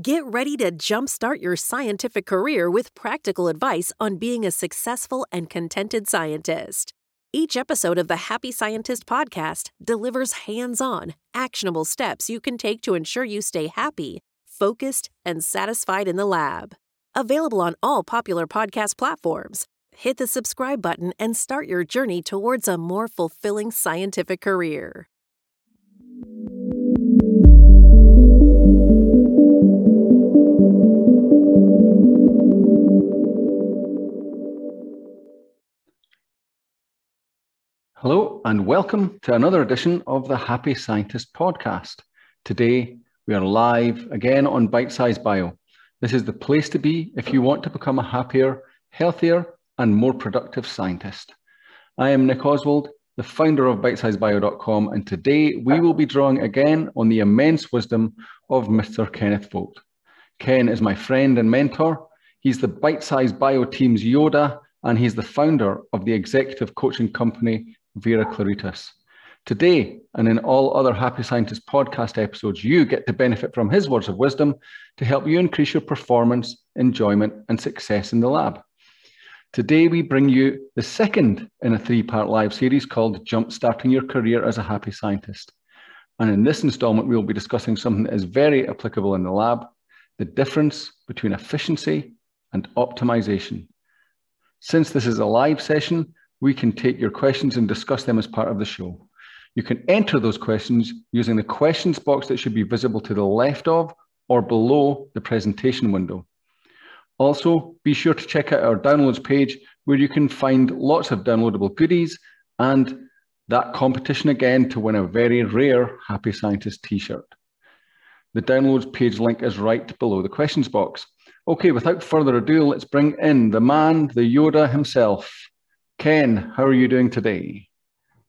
Get ready to jumpstart your scientific career with practical advice on being a successful and contented scientist. Each episode of the Happy Scientist podcast delivers hands on, actionable steps you can take to ensure you stay happy, focused, and satisfied in the lab. Available on all popular podcast platforms. Hit the subscribe button and start your journey towards a more fulfilling scientific career. Hello, and welcome to another edition of the Happy Scientist podcast. Today, we are live again on Bite Size Bio. This is the place to be if you want to become a happier, healthier, and more productive scientist. I am Nick Oswald, the founder of BiteSizeBio.com, and today we will be drawing again on the immense wisdom of Mr. Kenneth Vogt. Ken is my friend and mentor. He's the Bite Size Bio team's Yoda, and he's the founder of the executive coaching company Vera Claritas. Today, and in all other Happy Scientist podcast episodes, you get to benefit from his words of wisdom to help you increase your performance, enjoyment, and success in the lab. Today, we bring you the second in a three part live series called Jumpstarting Your Career as a Happy Scientist. And in this installment, we will be discussing something that is very applicable in the lab the difference between efficiency and optimization. Since this is a live session, we can take your questions and discuss them as part of the show. You can enter those questions using the questions box that should be visible to the left of or below the presentation window. Also, be sure to check out our downloads page where you can find lots of downloadable goodies and that competition again to win a very rare Happy Scientist t-shirt. The downloads page link is right below the questions box. Okay, without further ado, let's bring in the man, the Yoda himself, Ken, how are you doing today?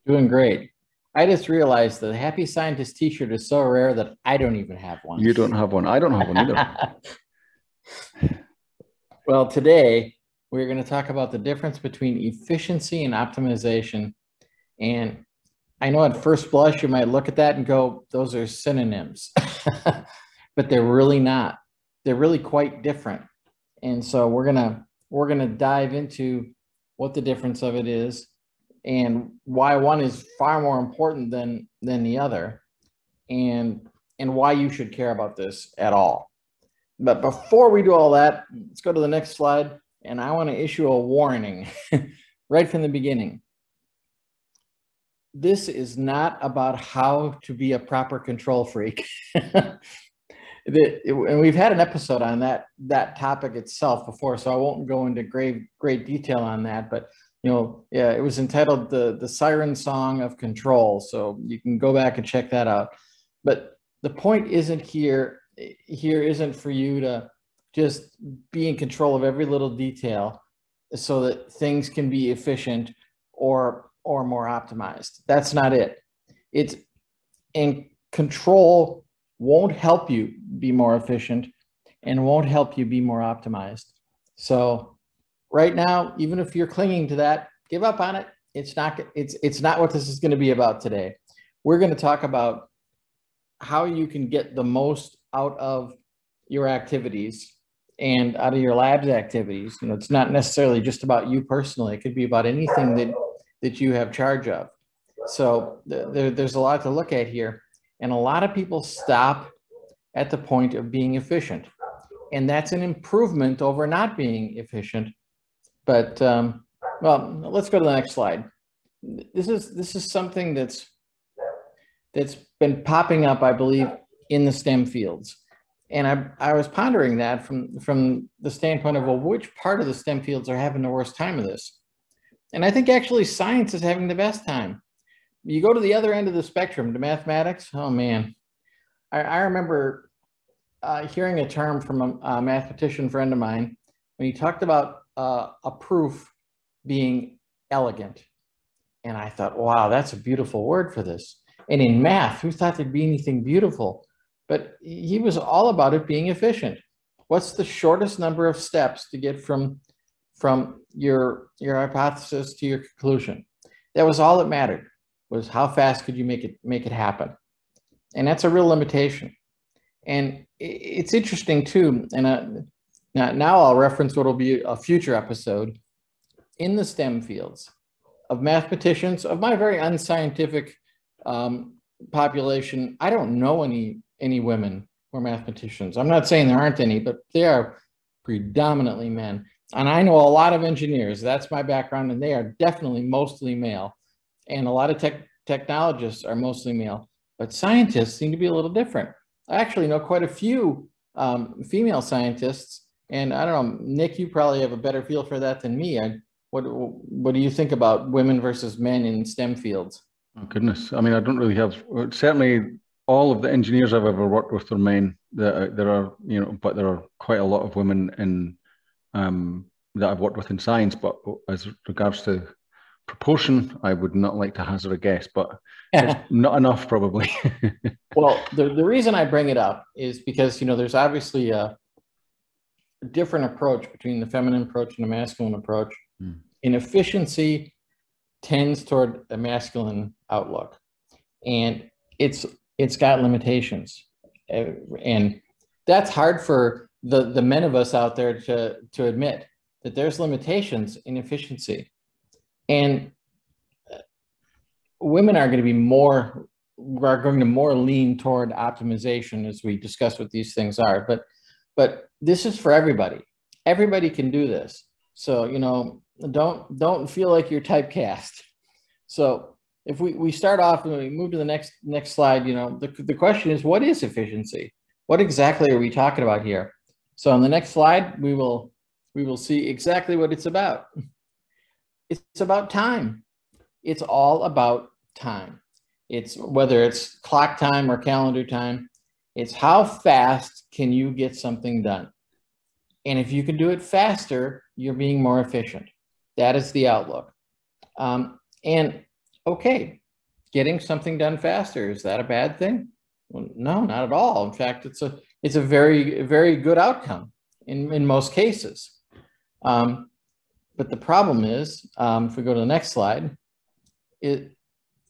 Doing great. I just realized that the Happy Scientist t-shirt is so rare that I don't even have one. You don't have one. I don't have one either. well, today we're going to talk about the difference between efficiency and optimization. And I know at first blush you might look at that and go, those are synonyms, but they're really not. They're really quite different. And so we're going to we're going to dive into what the difference of it is, and why one is far more important than than the other, and and why you should care about this at all. But before we do all that, let's go to the next slide, and I want to issue a warning right from the beginning. This is not about how to be a proper control freak. the, and we've had an episode on that that topic itself before, so I won't go into great great detail on that. But you know, yeah, it was entitled the the Siren Song of Control, so you can go back and check that out. But the point isn't here here isn't for you to just be in control of every little detail so that things can be efficient or or more optimized. That's not it. It's in control won't help you be more efficient and won't help you be more optimized. So right now, even if you're clinging to that, give up on it. It's not it's it's not what this is going to be about today. We're going to talk about how you can get the most out of your activities and out of your lab's activities. You know, it's not necessarily just about you personally. It could be about anything that that you have charge of. So there, there's a lot to look at here. And a lot of people stop at the point of being efficient. And that's an improvement over not being efficient. But um, well, let's go to the next slide. This is this is something that's that's been popping up, I believe, in the STEM fields. And I, I was pondering that from, from the standpoint of, well, which part of the STEM fields are having the worst time of this? And I think actually science is having the best time you go to the other end of the spectrum to mathematics. Oh man, I, I remember uh, hearing a term from a, a, mathematician friend of mine when he talked about uh, a proof being elegant. And I thought, wow, that's a beautiful word for this. And in math, who thought there'd be anything beautiful? But he was all about it being efficient. What's the shortest number of steps to get from, from your, your hypothesis to your conclusion? That was all that mattered was how fast could you make it make it happen? And that's a real limitation. And it's interesting too. And uh, now, now I'll reference what will be a future episode in the STEM fields of mathematicians of my very unscientific um, population. I don't know any any women who are mathematicians. I'm not saying there aren't any, but they are predominantly men. And I know a lot of engineers. That's my background, and they are definitely mostly male. And a lot of tech technologists are mostly male, but scientists seem to be a little different. I actually know quite a few um, female scientists, and I don't know, Nick, you probably have a better feel for that than me. I, what what do you think about women versus men in STEM fields? Oh goodness, I mean, I don't really have certainly all of the engineers I've ever worked with are men. There, there are you know, but there are quite a lot of women in um, that I've worked with in science. But as regards to proportion, I would not like to hazard a guess, but not enough probably. well, the, the reason I bring it up is because, you know, there's obviously a different approach between the feminine approach and the masculine approach. Mm. In efficiency tends toward a masculine outlook and it's it's got limitations and that's hard for the the men of us out there to to admit that there's limitations in efficiency and uh, women are going to be more are going to more lean toward optimization as we discuss what these things are but but this is for everybody. Everybody can do this. So you know don't don't feel like you're typecast. So if we, we start off and we move to the next next slide you know the, the question is what is efficiency? What exactly are we talking about here? So on the next slide we will we will see exactly what it's about it's about time. It's all about time. It's whether it's clock time or calendar time, it's how fast can you get something done? And if you can do it faster, you're being more efficient. That is the outlook. Um, and okay, getting something done faster, is that a bad thing? Well, no, not at all. In fact, it's a it's a very, very good outcome in, in most cases. Um, but the problem is, um, if we go to the next slide, it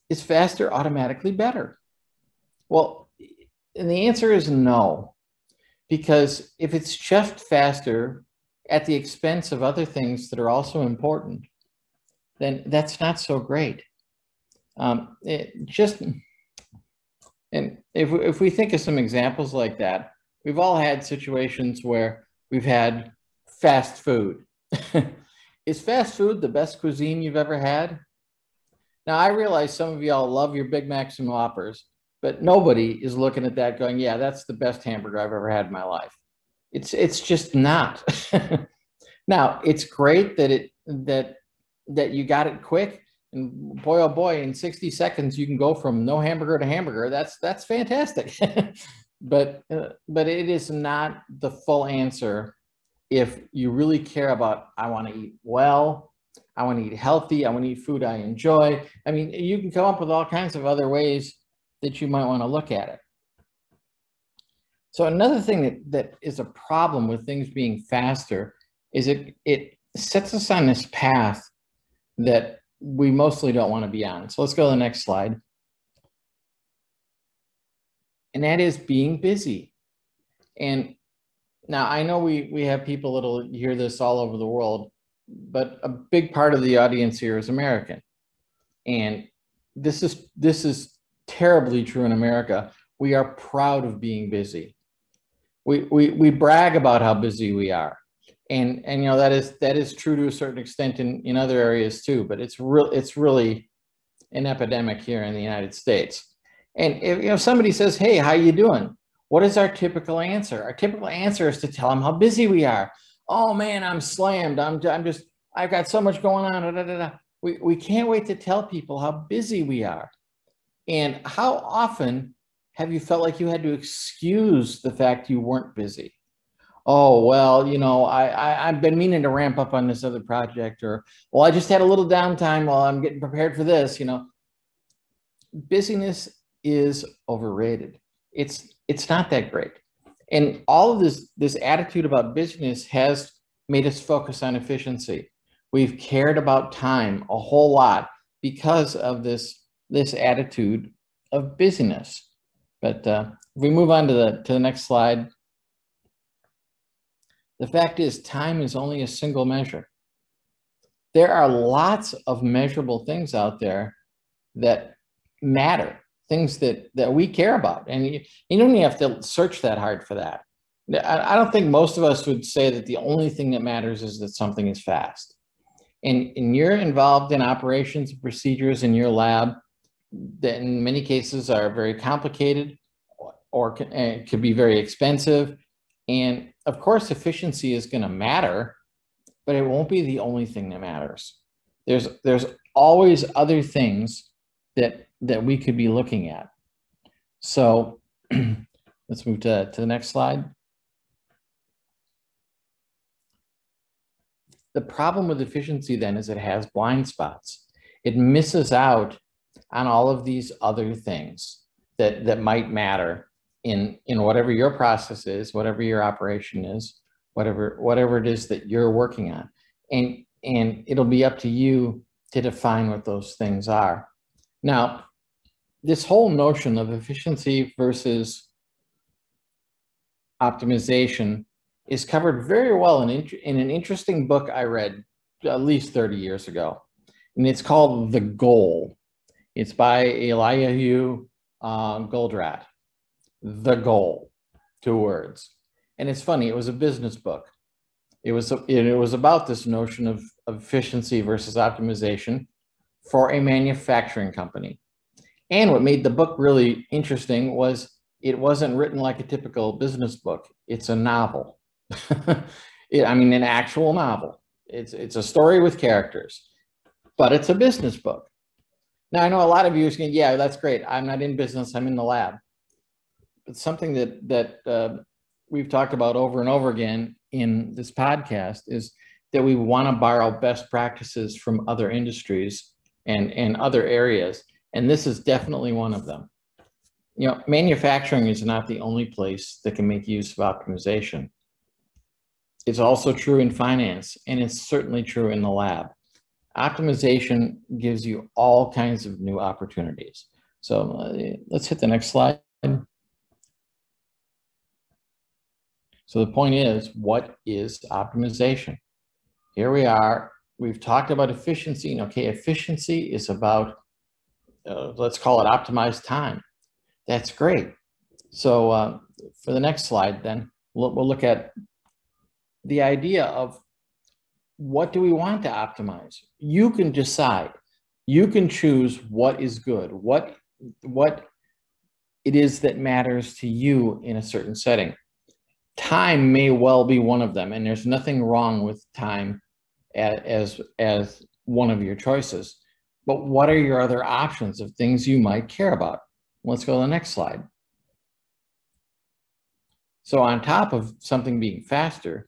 is faster automatically better? Well, and the answer is no, because if it's just faster at the expense of other things that are also important, then that's not so great. Um, it just, and if, if we think of some examples like that, we've all had situations where we've had fast food. Is fast food the best cuisine you've ever had? Now, I realize some of y'all love your Big Macs and Whoppers, but nobody is looking at that going, yeah, that's the best hamburger I've ever had in my life. It's, it's just not. now, it's great that it, that, that you got it quick and boy, oh boy, in 60 seconds, you can go from no hamburger to hamburger. That's, that's fantastic. but, uh, but it is not the full answer if you really care about, I want to eat well, I want to eat healthy, I want to eat food I enjoy. I mean, you can come up with all kinds of other ways that you might want to look at it. So another thing that, that is a problem with things being faster is it, it sets us on this path that we mostly don't want to be on. So let's go to the next slide. And that is being busy. And now, I know we, we have people that'll hear this all over the world, but a big part of the audience here is American. And this is, this is terribly true in America. We are proud of being busy. We, we, we brag about how busy we are. And, and you know that is that is true to a certain extent in, in other areas too, but it's real it's really an epidemic here in the United States. And if you know somebody says, "Hey, how you doing?" What is our typical answer? Our typical answer is to tell them how busy we are. Oh man, I'm slammed. I'm, I'm just, I've got so much going on. Da, da, da. We, we can't wait to tell people how busy we are. And how often have you felt like you had to excuse the fact you weren't busy? Oh, well, you know, I, I, I've been meaning to ramp up on this other project, or, well, I just had a little downtime while I'm getting prepared for this, you know. Busyness is overrated. It's it's not that great. And all of this, this attitude about business has made us focus on efficiency. We've cared about time a whole lot because of this, this attitude of busyness. But uh, if we move on to the to the next slide, the fact is time is only a single measure. There are lots of measurable things out there that matter, things that that we care about, and you, you don't even have to search that hard for that. I, I don't think most of us would say that the only thing that matters is that something is fast. And, and you're involved in operations and procedures in your lab that in many cases are very complicated or can, could be very expensive. And of course, efficiency is going to matter, but it won't be the only thing that matters. There's, there's always other things that, that we could be looking at. So let's move to, to the next slide. The problem with efficiency then is it has blind spots. It misses out on all of these other things that, that might matter in, in whatever your process is, whatever your operation is, whatever, whatever it is that you're working on. And, and it'll be up to you to define what those things are. Now, this whole notion of efficiency versus optimization is covered very well in, in an interesting book I read at least 30 years ago. And it's called The Goal. It's by Eliyahu uh, Goldratt. The Goal, two words. And it's funny, it was a business book. It was, it was about this notion of, of efficiency versus optimization for a manufacturing company. And what made the book really interesting was it wasn't written like a typical business book. It's a novel. it, I mean, an actual novel. It's, it's a story with characters, but it's a business book. Now, I know a lot of you are saying, yeah, that's great. I'm not in business, I'm in the lab. But something that, that uh, we've talked about over and over again in this podcast is that we want to borrow best practices from other industries and, and other areas. And this is definitely one of them. You know, manufacturing is not the only place that can make use of optimization. It's also true in finance, and it's certainly true in the lab. Optimization gives you all kinds of new opportunities. So uh, let's hit the next slide. So the point is, what is optimization? Here we are. We've talked about efficiency. And okay, efficiency is about, uh, let's call it optimized time. That's great. So uh, for the next slide, then, we'll, we'll look at the idea of what do we want to optimize? You can decide. You can choose what is good, what what it is that matters to you in a certain setting. Time may well be one of them, and there's nothing wrong with time as as one of your choices. But what are your other options of things you might care about? Let's go to the next slide. So on top of something being faster,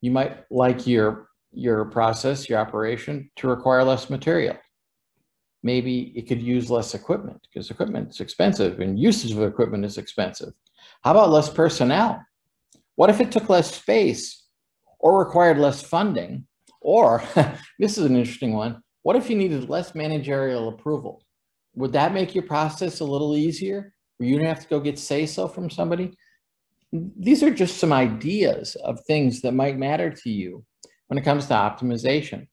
you might like your, your process, your operation to require less material. Maybe it could use less equipment because equipment is expensive and usage of equipment is expensive. How about less personnel? What if it took less space or required less funding? Or, this is an interesting one, what if you needed less managerial approval? Would that make your process a little easier? Where you don't have to go get say-so from somebody? these are just some ideas of things that might matter to you when it comes to optimization.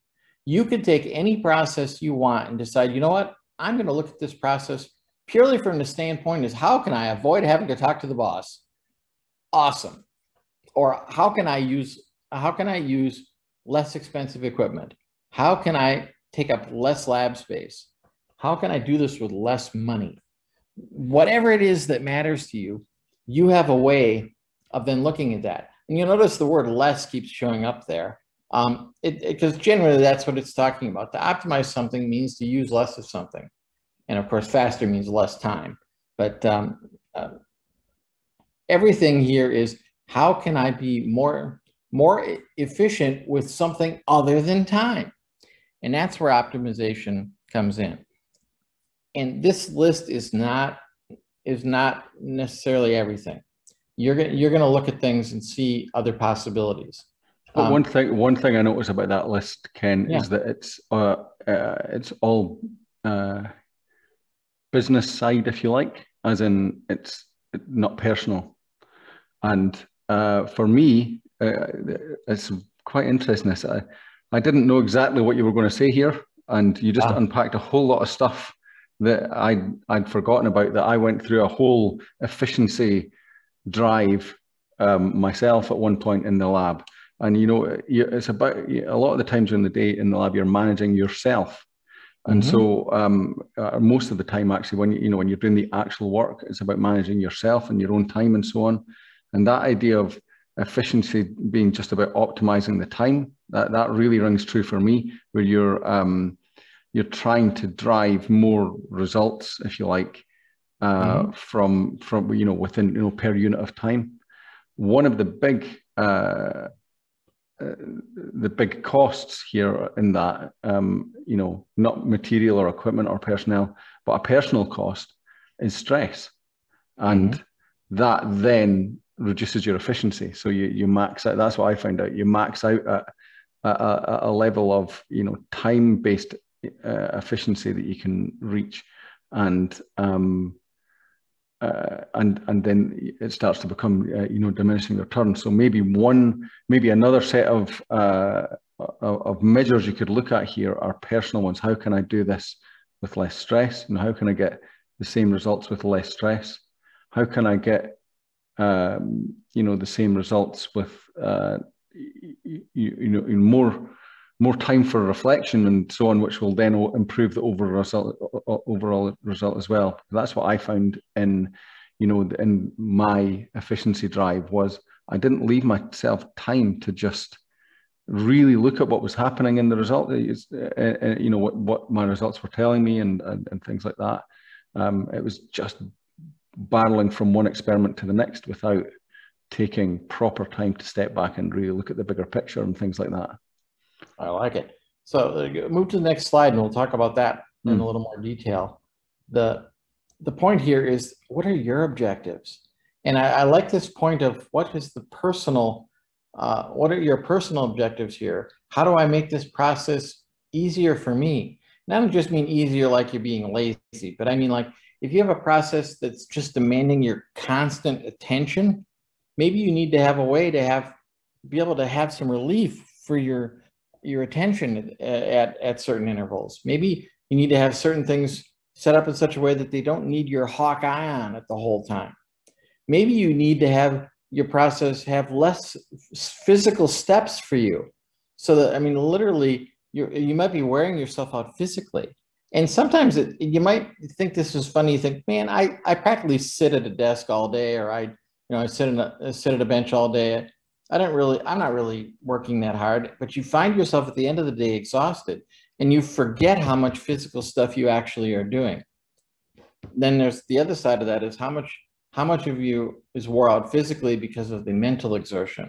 You could take any process you want and decide, you know what, I'm going to look at this process purely from the standpoint is how can I avoid having to talk to the boss? Awesome. Or how can I use how can I use less expensive equipment? How can I take up less lab space? How can I do this with less money? Whatever it is that matters to you, you have a way of then looking at that. And you'll notice the word less keeps showing up there um, because generally that's what it's talking about. To optimize something means to use less of something. And of course, faster means less time. But um, uh, everything here is how can I be more, more efficient with something other than time? And that's where optimization comes in. And this list is not is not necessarily everything. You're gonna you're gonna look at things and see other possibilities. But um, one thing one thing I notice about that list, Ken, yeah. is that it's uh, uh it's all uh, business side, if you like, as in it's not personal. And uh, for me, uh, it's quite interesting. This I, I didn't know exactly what you were going to say here, and you just ah. unpacked a whole lot of stuff that I'd, I'd forgotten about. That I went through a whole efficiency drive um, myself at one point in the lab, and you know, it's about a lot of the times in the day in the lab you're managing yourself. And mm-hmm. so, um, uh, most of the time, actually, when you, you know when you're doing the actual work, it's about managing yourself and your own time and so on. And that idea of efficiency being just about optimizing the time that that really rings true for me where you're um, you're trying to drive more results if you like uh, mm-hmm. from from you know within you know per unit of time one of the big uh, uh, the big costs here in that um, you know not material or equipment or personnel but a personal cost is stress and mm-hmm. that then reduces your efficiency. So you you max out. That's what I found out. You max out at, a, a level of you know time based uh, efficiency that you can reach, and um, uh, and and then it starts to become uh, you know diminishing returns. So maybe one, maybe another set of uh, of measures you could look at here are personal ones. How can I do this with less stress? And how can I get the same results with less stress? How can I get um, you know the same results with uh, you, you know in more more time for reflection and so on, which will then improve the overall result overall result as well. That's what I found in you know in my efficiency drive was I didn't leave myself time to just really look at what was happening in the result. Uh, uh, you know what what my results were telling me and and, and things like that. Um, it was just barreling from one experiment to the next without taking proper time to step back and really look at the bigger picture and things like that. I like it. So uh, move to the next slide and we'll talk about that mm. in a hmm. little more detail. The, the point here is what are your objectives? And I, I like this point of what is the personal, uh, what are your personal objectives here? How do I make this process easier for me? And I don't just mean easier like you're being lazy, but I mean like if you have a process that's just demanding your constant attention, maybe you need to have a way to have be able to have some relief for your your attention at, at, certain intervals. Maybe you need to have certain things set up in such a way that they don't need your hawk eye on it the whole time. Maybe you need to have your process have less physical steps for you. So that, I mean, literally, you you might be wearing yourself out physically. And sometimes it, you might think this is funny. You think, man, I, I practically sit at a desk all day, or I, you know, I sit in a sit at a bench all day. I don't really, I'm not really working that hard. But you find yourself at the end of the day exhausted, and you forget how much physical stuff you actually are doing. Then there's the other side of that is how much how much of you is wore out physically because of the mental exertion.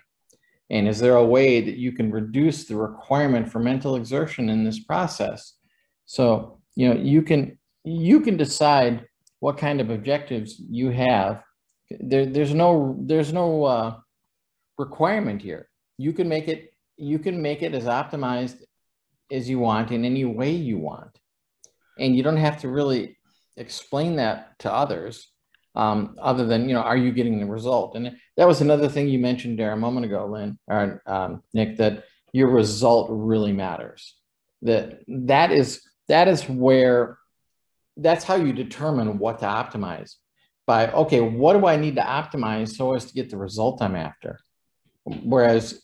And is there a way that you can reduce the requirement for mental exertion in this process? So you know you can you can decide what kind of objectives you have. There, there's no there's no uh, requirement here. You can make it you can make it as optimized as you want in any way you want. And you don't have to really explain that to others um, other than you know are you getting the result? And that was another thing you mentioned there a moment ago lynn or um, nick that your result really matters. That that is that is where that's how you determine what to optimize by okay what do i need to optimize so as to get the result i'm after? Whereas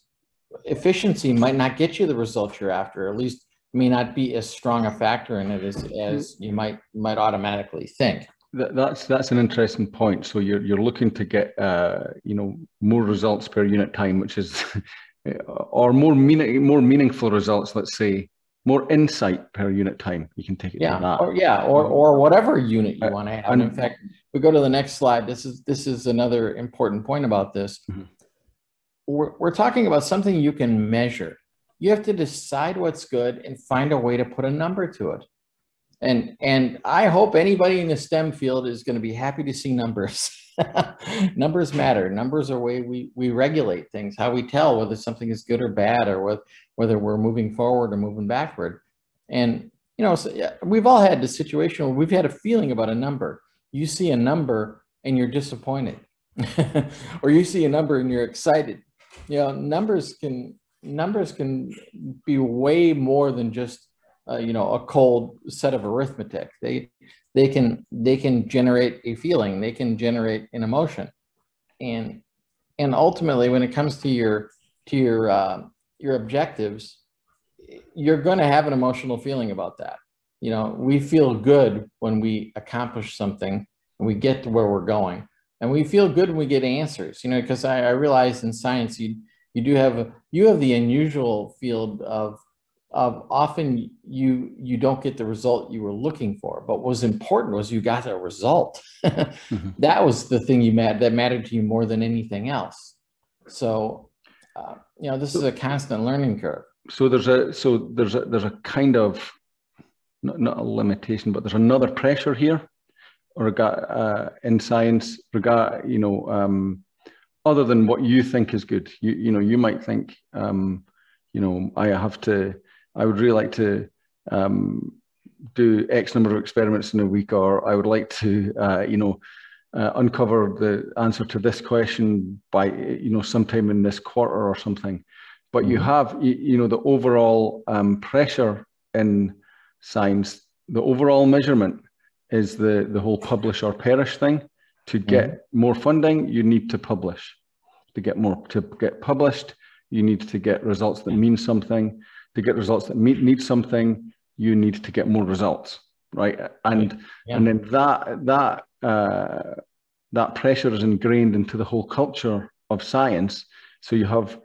efficiency might not get you the result you're after at least may not be as strong a factor in it as, as you might might automatically think. That's that's an interesting point. So you're you're looking to get uh, you know more results per unit time which is or more meaning more meaningful results let's say more insight per unit time. You can take it yeah, to that. Or, yeah, or or whatever unit you uh, want to have. And in fact, we go to the next slide. This is this is another important point about this. Mm-hmm. We're, we're talking about something you can measure. You have to decide what's good and find a way to put a number to it. And and I hope anybody in the STEM field is going to be happy to see numbers. numbers matter. Numbers are way we we regulate things. How we tell whether something is good or bad, or whether whether we're moving forward or moving backward. And you know, so, yeah, we've all had the situation where we've had a feeling about a number. You see a number and you're disappointed or you see a number and you're excited you know numbers can numbers can be way more than just uh, you know a cold set of arithmetic they they can they can generate a feeling they can generate an emotion. And and ultimately when it comes to your to your uh, your objectives you're going to have an emotional feeling about that. You know we feel good when we accomplish something and we get to where we're going. And we feel good when we get answers you know because I, I realize in science you you do have a, you have the unusual field of of often you you don't get the result you were looking for but what was important was you got a result. Mm-hmm. that was the thing you met that mattered to you more than anything else. So uh, you know this is a constant learning curve. So there's a so there's a there's a kind of not, not a limitation but there's another pressure here or uh, in science regard you know um, other than what you think is good. You you know you might think um, you know i have to I would really like to um, do X number of experiments in a week, or I would like to, uh, you know, uh, uncover the answer to this question by, you know, sometime in this quarter or something. But mm-hmm. you have, you, you, know, the overall um, pressure in science, the overall measurement is the the whole publish or perish thing. To get mm-hmm. more funding, you need to publish. To get more to get published, you need to get results that mean something to get results that meet, need something, you need to get more results, right? And yeah. and then that that uh, that pressure is ingrained into the whole culture of science. So you have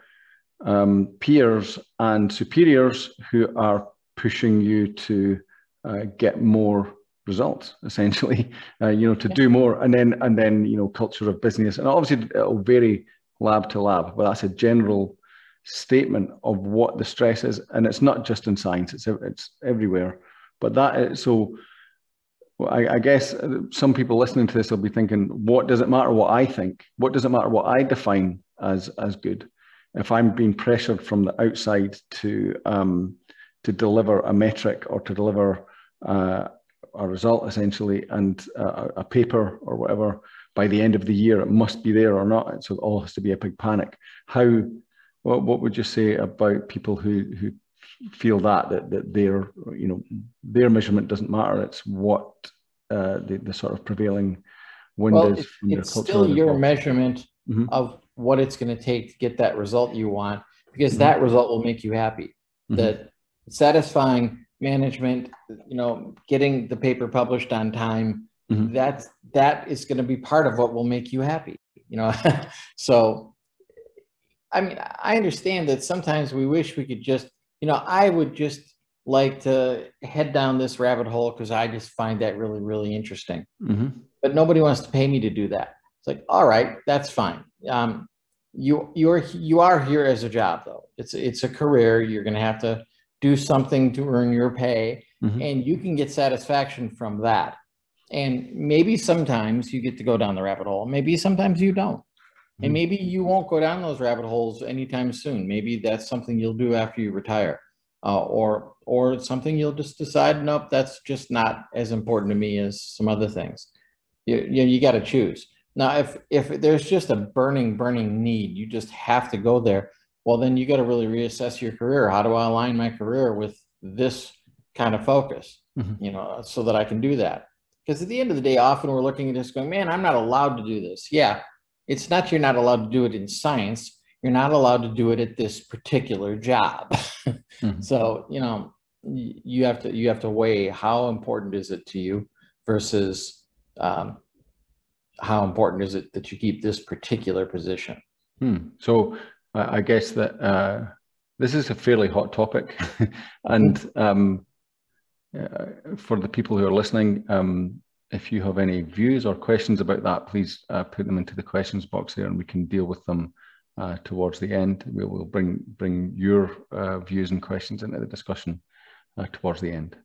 um, peers and superiors who are pushing you to uh, get more results essentially uh, you know to do more and then and then you know culture of business and obviously it'll vary lab to lab but that's a general statement of what the stress is, and it's not just in science; it's it's everywhere. But that so, I, I guess some people listening to this will be thinking, "What does it matter what I think? What does it matter what I define as as good?" If I'm being pressured from the outside to um, to deliver a metric or to deliver uh, a result essentially, and uh, a paper or whatever by the end of the year, it must be there or not. So it all has to be a big panic. How what, what would you say about people who, who feel that, that, that their, you know, their measurement doesn't matter. It's what uh, the, the sort of prevailing wind well, is. From it's still your measurement mm-hmm. of what it's going to take to get that result you want, because mm-hmm. that result will make you happy. Mm-hmm. That satisfying management, you know, getting the paper published on time, mm-hmm. that's that is going to be part of what will make you happy. You know, so I mean, I understand that sometimes we wish we could just, you know, I would just like to head down this rabbit hole because I just find that really, really interesting. Mm-hmm. But nobody wants to pay me to do that. It's like, all right, that's fine. Um, you you're you are here as a job though. It's it's a career. You're going to have to do something to earn your pay, mm-hmm. and you can get satisfaction from that. And maybe sometimes you get to go down the rabbit hole. Maybe sometimes you don't. And mm-hmm. maybe you won't go down those rabbit holes anytime soon. Maybe that's something you'll do after you retire. Uh, or or something you'll just decide, nope, that's just not as important to me as some other things. You, you, you got to choose. Now, if if there's just a burning, burning need, you just have to go there. Well, then you got to really reassess your career. How do I align my career with this kind of focus? Mm-hmm. You know, so that I can do that. Because at the end of the day, often we're looking at this going, man, I'm not allowed to do this. Yeah, it's not you're not allowed to do it in science you're not allowed to do it at this particular job mm-hmm. so you know you have to you have to weigh how important is it to you versus um, how important is it that you keep this particular position hmm. so i guess that uh, this is a fairly hot topic and um, uh, for the people who are listening um, if you have any views or questions about that, please uh, put them into the questions box there and we can deal with them uh, towards the end. We will bring, bring your uh, views and questions into the discussion uh, towards the end.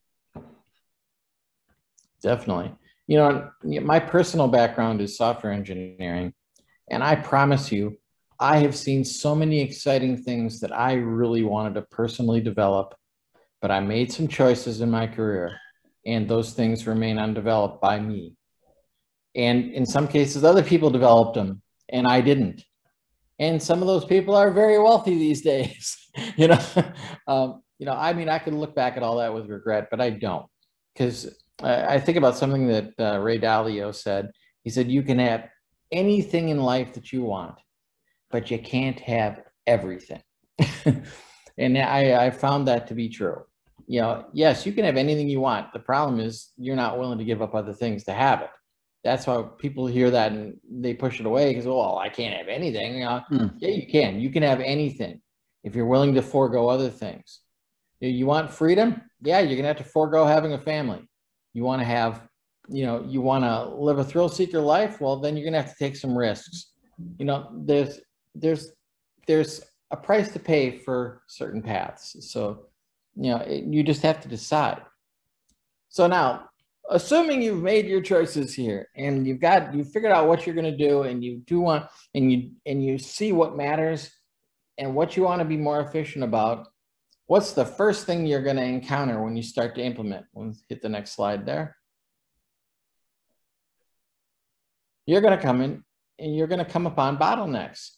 Definitely. You know, my personal background is software engineering, and I promise you, I have seen so many exciting things that I really wanted to personally develop, but I made some choices in my career and those things remain undeveloped by me. And in some cases, other people developed them and I didn't. And some of those people are very wealthy these days. you know, um, you know, I mean, I can look back at all that with regret, but I don't, because I, I, think about something that uh, Ray Dalio said. He said, "You can have anything in life that you want, but you can't have everything." and I, I found that to be true. You know, yes, you can have anything you want. The problem is you're not willing to give up other things to have it. That's why people hear that and they push it away because well i can't have anything. Uh, mm. yeah you can. You can have anything if you're willing to forego other things. You want freedom? Yeah you're gonna have to forego having a family. You want to have you know you want to live a thrill seeker life? Well then you're gonna have to take some risks. You know there's there's there's a price to pay for certain paths. So you know it, you just have to decide. So now assuming you've made your choices here and you've got you figured out what you're going to do and you do want and you and you see what matters and what you want to be more efficient about what's the first thing you're going to encounter when you start to implement? Let's hit the next slide there. You're going to come in and you're going to come upon bottlenecks.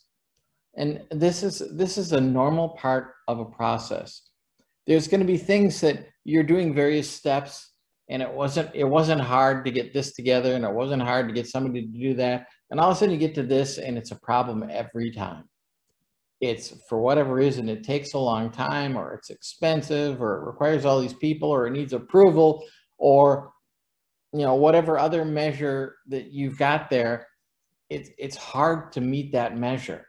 And this is this is a normal part of a process there's going to be things that you're doing various steps and it wasn't it wasn't hard to get this together and it wasn't hard to get somebody to do that. And all of a sudden you get to this and it's a problem every time. It's for whatever reason it takes a long time or it's expensive or it requires all these people or it needs approval or you know whatever other measure that you've got there it's it's hard to meet that measure.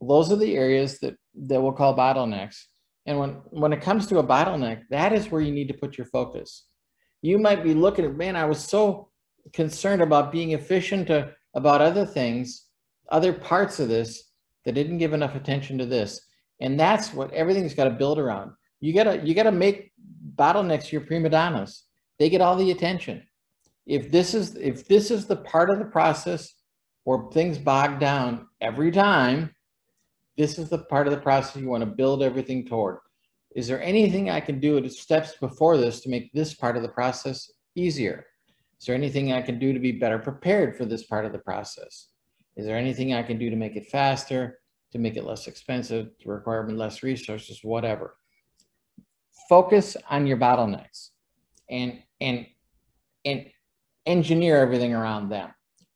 Those are the areas that that we'll call bottlenecks and when when it comes to a bottleneck that is where you need to put your focus you might be looking at, man, I was so concerned about being efficient to, about other things, other parts of this that didn't give enough attention to this. And that's what everything's got to build around. You gotta you gotta make bottlenecks your prima donnas. They get all the attention. If this is if this is the part of the process where things bog down every time, this is the part of the process you want to build everything toward is there anything I can do at steps before this to make this part of the process easier? Is there anything I can do to be better prepared for this part of the process? Is there anything I can do to make it faster, to make it less expensive, to require less resources, whatever? Focus on your bottlenecks and, and, and engineer everything around them.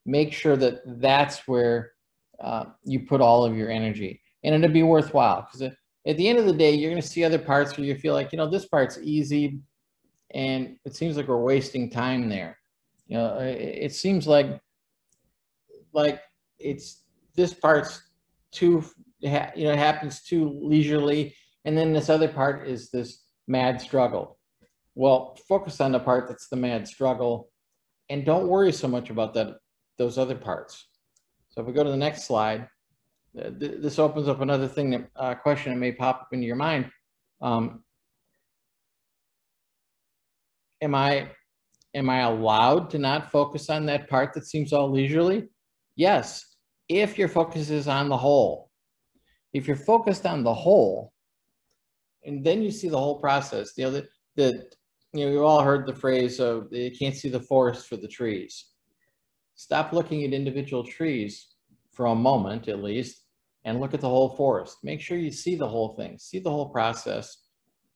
Make sure that that's where uh, you put all of your energy and it'll be worthwhile because at the end of the day, you're going to see other parts where you feel like, you know, this part's easy and it seems like we're wasting time there. You know, it, it seems like, like it's, this part's too, you know, happens too leisurely. And then this other part is this mad struggle. Well, focus on the part that's the mad struggle and don't worry so much about that, those other parts. So if we go to the next slide, th- this opens up another thing that uh, question that may pop up into your mind. Um, am I am I allowed to not focus on that part that seems all leisurely? Yes, if your focus is on the whole. If you're focused on the whole, and then you see the whole process. You know that you know you all heard the phrase of you can't see the forest for the trees. Stop looking at individual trees for a moment at least and look at the whole forest. Make sure you see the whole thing, see the whole process.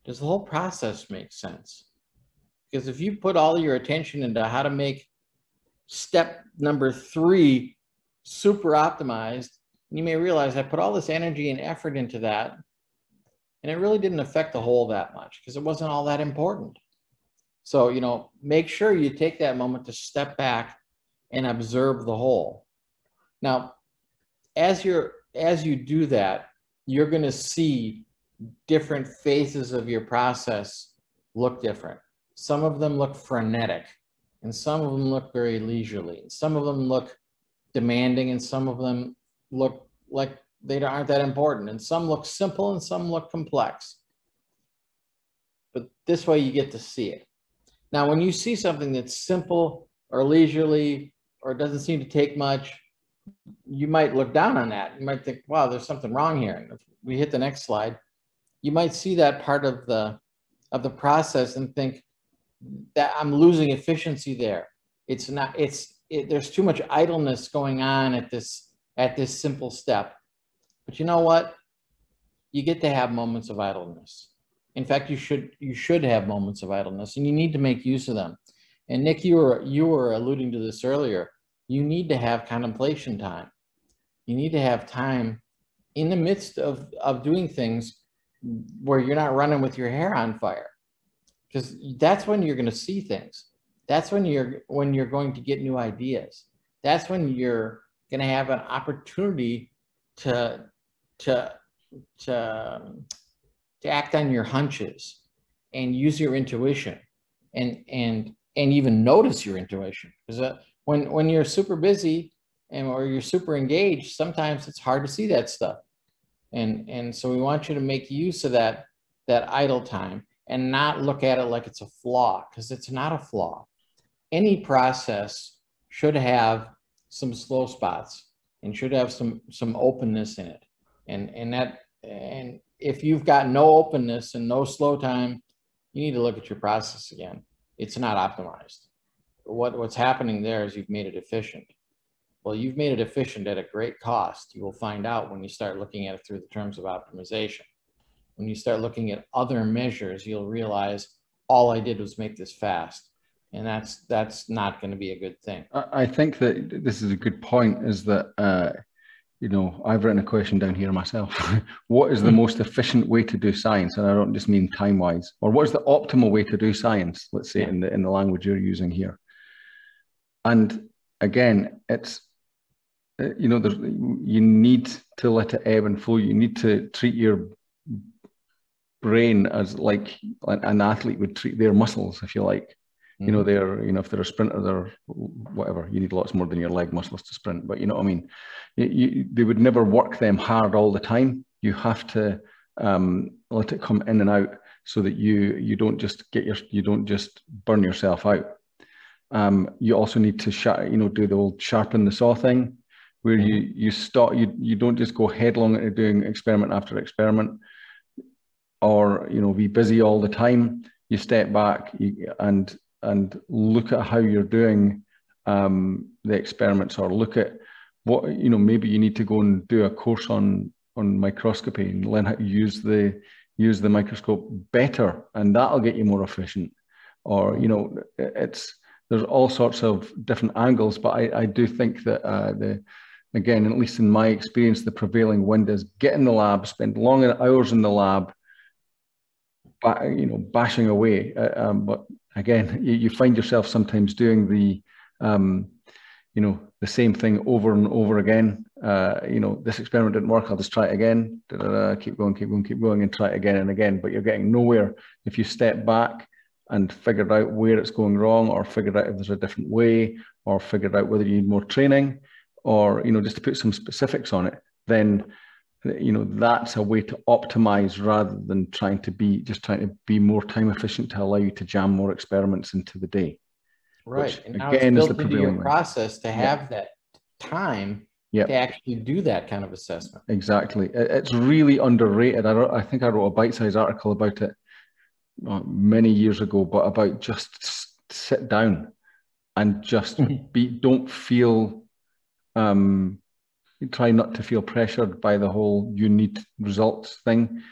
Does the whole process make sense? Because if you put all your attention into how to make step number three super optimized, you may realize I put all this energy and effort into that, and it really didn't affect the whole that much because it wasn't all that important. So, you know, make sure you take that moment to step back and observe the whole. Now, as you're as you do that, you're going to see different phases of your process look different. Some of them look frenetic, and some of them look very leisurely. Some of them look demanding, and some of them look like they aren't that important. And some look simple, and some look complex. But this way, you get to see it. Now, when you see something that's simple or leisurely or doesn't seem to take much, you might look down on that. You might think, wow, there's something wrong here. And if we hit the next slide, you might see that part of the of the process and think that I'm losing efficiency there. It's not, it's it, there's too much idleness going on at this at this simple step. But you know what? You get to have moments of idleness. In fact, you should you should have moments of idleness, and you need to make use of them. And Nick, you were you were alluding to this earlier. You need to have contemplation time. You need to have time in the midst of of doing things where you're not running with your hair on fire, because that's when you're going to see things. That's when you're when you're going to get new ideas. That's when you're going to have an opportunity to to to to act on your hunches and use your intuition and and and even notice your intuition because uh, when when you're super busy and or you're super engaged sometimes it's hard to see that stuff. And and so we want you to make use of that that idle time and not look at it like it's a flaw because it's not a flaw. Any process should have some slow spots and should have some some openness in it. And and that and if you've got no openness and no slow time you need to look at your process again. It's not optimized what what's happening there is you've made it efficient well you've made it efficient at a great cost you will find out when you start looking at it through the terms of optimization when you start looking at other measures you'll realize all i did was make this fast and that's that's not going to be a good thing I think that this is a good point. Is that uh, you know I've written a question down here myself. what is the most efficient way to do science? And I don't just mean time wise, or what is the optimal way to do science? Let's say Yeah. in the in the language you're using here. And again, it's uh, you know there's you need to let it ebb and flow. You need to treat your brain as like an athlete would treat their muscles, if you like. You know they're you know if they're a sprinter they're whatever. You need lots more than your leg muscles to sprint. But you know what i mean? You, you, they would never work them hard all the time. You have to um, let it come in and out so that you you don't just get your you don't just burn yourself out um, you also need to sh- you know do the old sharpen the saw thing where you you stop you you don't just go headlong into doing experiment after experiment or you know be busy all the time. You step back you, and and look at how you're doing um, the experiments or look at what you know maybe you need to go and do a course on on microscopy and learn how to use the use the microscope better and that'll get you more efficient. Or you know it's there's all sorts of different angles but i, I do think that uh, the again at least in my experience the prevailing wind is get in the lab spend long hours in the lab you know bashing away uh, um, but again, you, you, find yourself sometimes doing the, um, you know, the same thing over and over again. Uh, you know, this experiment didn't work. I'll just try it again. Da-da-da, keep going, keep going, keep going, and try it again and again. But you're getting nowhere if you step back and figured out where it's going wrong, or figured out if there's a different way, or figured out whether you need more training, or you know, just to put some specifics on it. Then you know that's a way to optimize rather than trying to be just trying to be more time efficient to allow you to jam more experiments into the day right and now again, it's is built the into your way. process to have that time Yep. to actually do that kind of assessment exactly it's really underrated i, I think i wrote a bite-sized article about it many years ago but about just s- sit down and just be don't feel um try not to feel pressured by the whole you need results thing.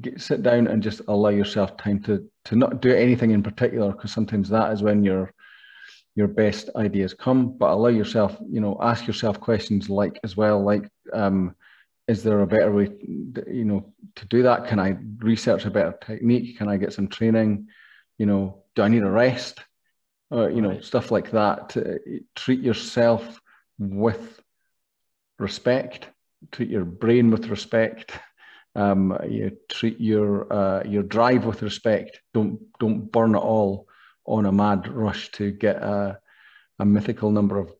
Get, sit down and just allow yourself time to to not do anything in particular because sometimes that is when your your best ideas come. But allow yourself you know ask yourself questions like as well like um is there a better way you know to do that? Can i research a better technique? Can i get some training? You know do i need a rest? Uh, you know Right. stuff like that to treat yourself with respect treat your brain with respect um, you treat your uh, your drive with respect. Don't don't burn it all on a mad rush to get a, a mythical number of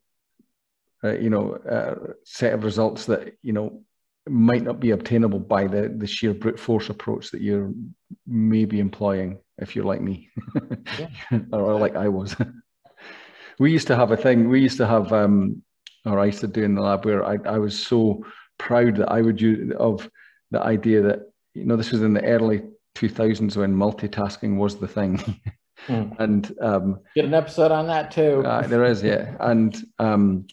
uh, you know uh, set of results that you know might not be obtainable by the the sheer brute force approach that you're maybe employing if you're like me or like I was we used to have a thing we used to have um or I used to do in the lab where I, I was so proud that I would use of the idea that you know this was in the early 2000s when multitasking was the thing Mm. And um, get an episode on that too. Uh, there is, yeah. And um,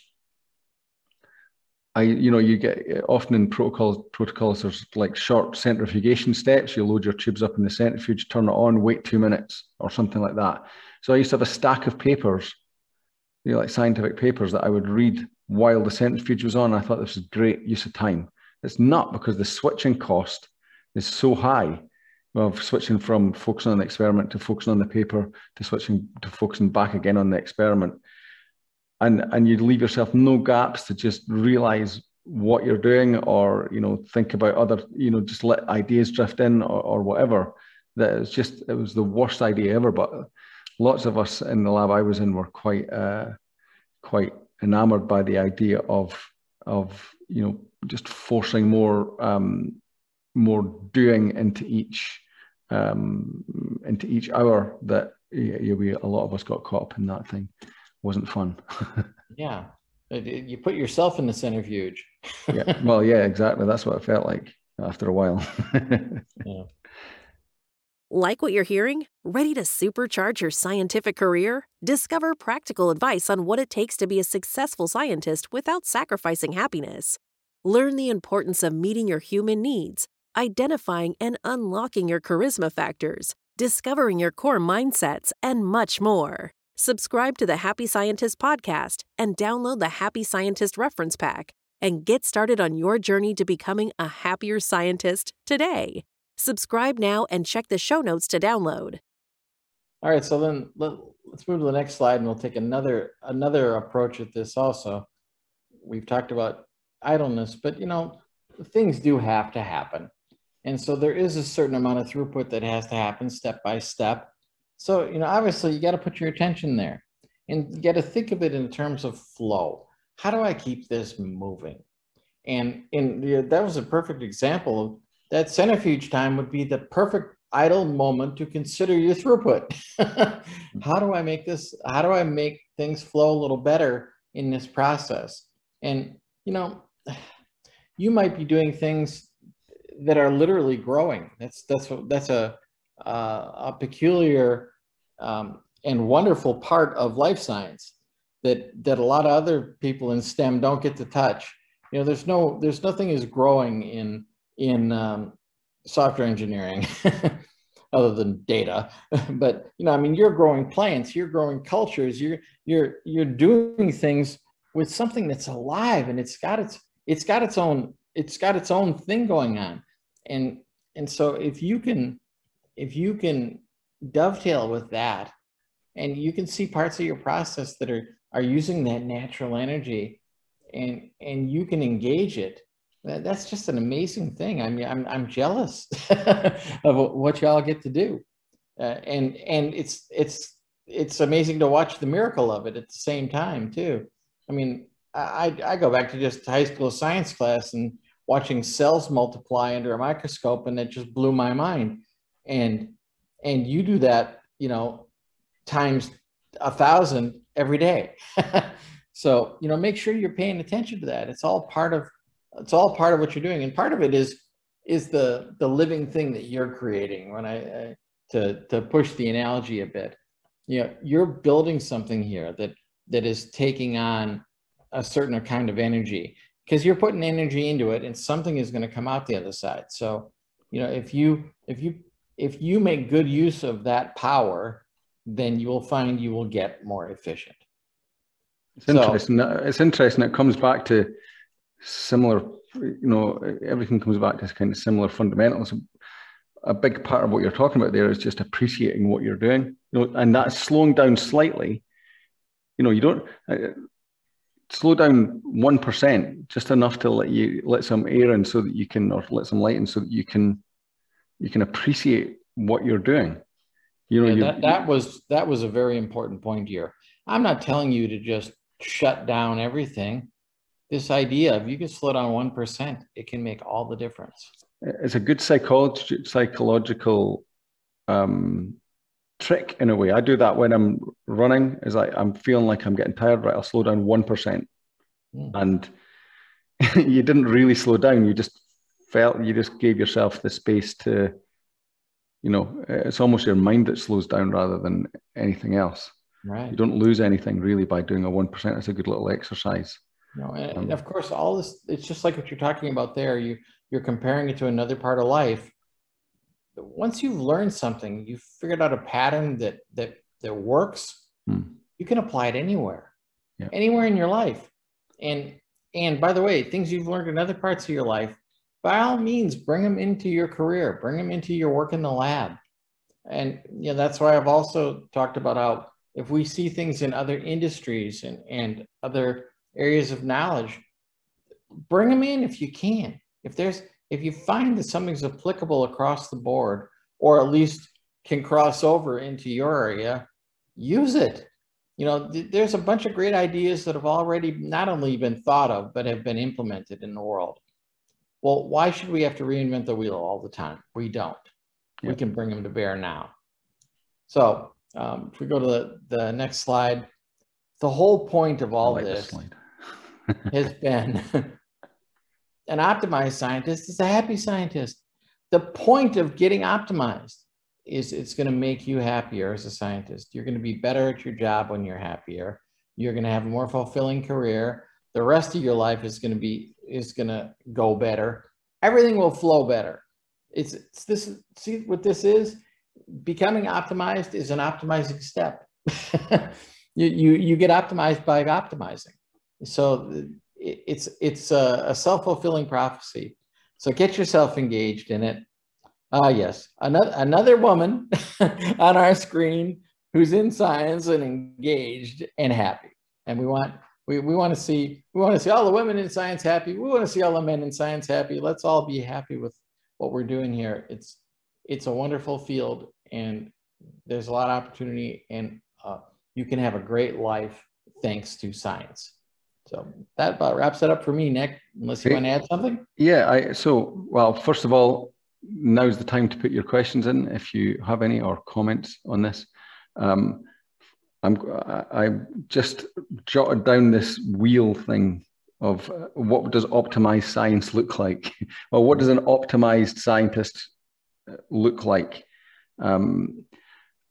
I, you know, you get eh, often in protocols, protocols, there's like short centrifugation steps. You load your tubes up in the centrifuge, turn it on, wait two minutes or something like that. So I used to have a stack of papers, you know, like scientific papers that I would read while the centrifuge was on. I thought this was great use of time. It's not because the switching cost is so high of switching from focusing on the experiment to focusing on the paper to switching to focusing back again on the experiment. And, and you leave yourself no gaps to just realize what you're doing or you know think about other you know just let ideas drift in or, or whatever that it's just it was the worst idea ever but lots of us in the lab i was in were quite uh, quite enamored by the idea of of you know just forcing more um, more doing into each um, into each hour that yeah, we a lot of us got caught up in that thing. Wasn't fun. yeah, you put yourself in the centrifuge. yeah, well, yeah, exactly. That's what it felt like after a while. yeah. Like what you're hearing? Ready to supercharge your scientific career? Discover practical advice on what it takes to be a successful scientist without sacrificing happiness. Learn the importance of meeting your human needs, identifying and unlocking your charisma factors, discovering your core mindsets, and much more. Subscribe to the Happy Scientist podcast and download the Happy Scientist reference pack and get started on your journey to becoming a happier scientist today. Subscribe now and check the show notes to download. All right, so then let, us move to the next slide and we'll take another another approach at this also. We've talked about idleness, but you know, things do have to happen. And so there is a certain amount of throughput that has to happen step by step. So, you know, obviously you got to put your attention there and you got to think of it in terms of flow. How do I keep this moving? And, you know, that was a perfect example of that centrifuge time would be the perfect idle moment to consider your throughput. how do I make this, how do I make things flow a little better in this process? And, you know, you might be doing things that are literally growing. That's, that's, that's a, uh, a peculiar um, and wonderful part of life science that, that a lot of other people in STEM don't get to touch. You know, there's no, there's nothing is growing in in um, software engineering other than data but you know i mean you're growing plants you're growing cultures you're you're you're doing things with something that's alive and it's got its it's got its own it's got its own thing going on and and so if you can if you can dovetail with that and you can see parts of your process that are are using that natural energy and and you can engage it that's just an amazing thing. I mean, I'm, I'm jealous of what y'all get to do. Uh, and, and it's, it's, it's amazing to watch the miracle of it at the same time too. I mean, I, I go back to just high school science class and watching cells multiply under a microscope and it just blew my mind. And, and you do that, you know, times a thousand every day. so, you know, make sure you're paying attention to that. It's all part of it's all part of what you're doing and part of it is is the the living thing that you're creating when i, I to to push the analogy a bit you know you're building something here that that is taking on a certain kind of energy because you're putting energy into it and something is going to come out the other side so you know if you if you if you make good use of that power then you will find you will get more efficient it's interesting it's interesting it comes back to similar, you know, everything comes back to kind of similar fundamentals. A big part of what you're talking about there is just appreciating what you're doing, you know, and that's slowing down slightly. You know, you don't uh, slow down one percent, just enough to let you let some air in, so that you can, or let some light in, so that you can, you can appreciate what you're doing. You know, yeah, that, that was that was a very important point here. I'm not telling you to just shut down everything this idea of you can slow down 1%, it can make all the difference. It's a good psychology, psychological um, trick in a way. I do that when I'm running, is like I'm feeling like I'm getting tired, right? I'll slow down 1%. Mm. And you didn't really slow down. You just felt, you just gave yourself the space to you know, it's almost your mind that slows down rather than anything else. Right. You don't lose anything really by doing a 1%. It's a good little exercise. No, and, um, and of course, all this, it's just like what you're talking about there. You, you're comparing it to another part of life. Once you've learned something, you've figured out a pattern that, that, that works, hmm. you can apply it anywhere, yeah. anywhere in your life. And, and by the way, things you've learned in other parts of your life, by all means, bring them into your career, bring them into your work in the lab. And you know, that's why I've also talked about how if we see things in other industries and, and other areas of knowledge, bring them in if you can. If there's if you find that something's applicable across the board, or at least can cross over into your area, use it. You know, th- there's a bunch of great ideas that have already not only been thought of, but have been implemented in the world. Well, why should we have to reinvent the wheel all the time? We don't. Yep. We can bring them to bear now. So um, if we go to the, the next slide, the whole point of all like this has been an optimized scientist is a happy scientist. The point of getting optimized is it's going to make you happier as a scientist. You're going to be better at your job when you're happier. You're going to have a more fulfilling career. The rest of your life is going to be is going to go better. Everything will flow better. It's, it's this, see what this is? Becoming optimized is an optimizing step. you, you, you get optimized by optimizing. So it's, it's a, a self-fulfilling prophecy. So get yourself engaged in it. Ah, uh, yes, another, another woman on our screen who's in science and engaged and happy. And we want we, we want to see we want to see all the women in science happy. We want to see all the men in science happy. Let's all be happy with what we're doing here. It's it's a wonderful field, and there's a lot of opportunity, and uh, you can have a great life thanks to science. So that about wraps it up for me, Nick. Unless you want to add something. Yeah. I so well. First of all, now's the time to put your questions in if you have any or comments on this. Um, I'm I just jotted down this wheel thing of uh, what does optimized science look like, or what does an optimized scientist uh, look like, um,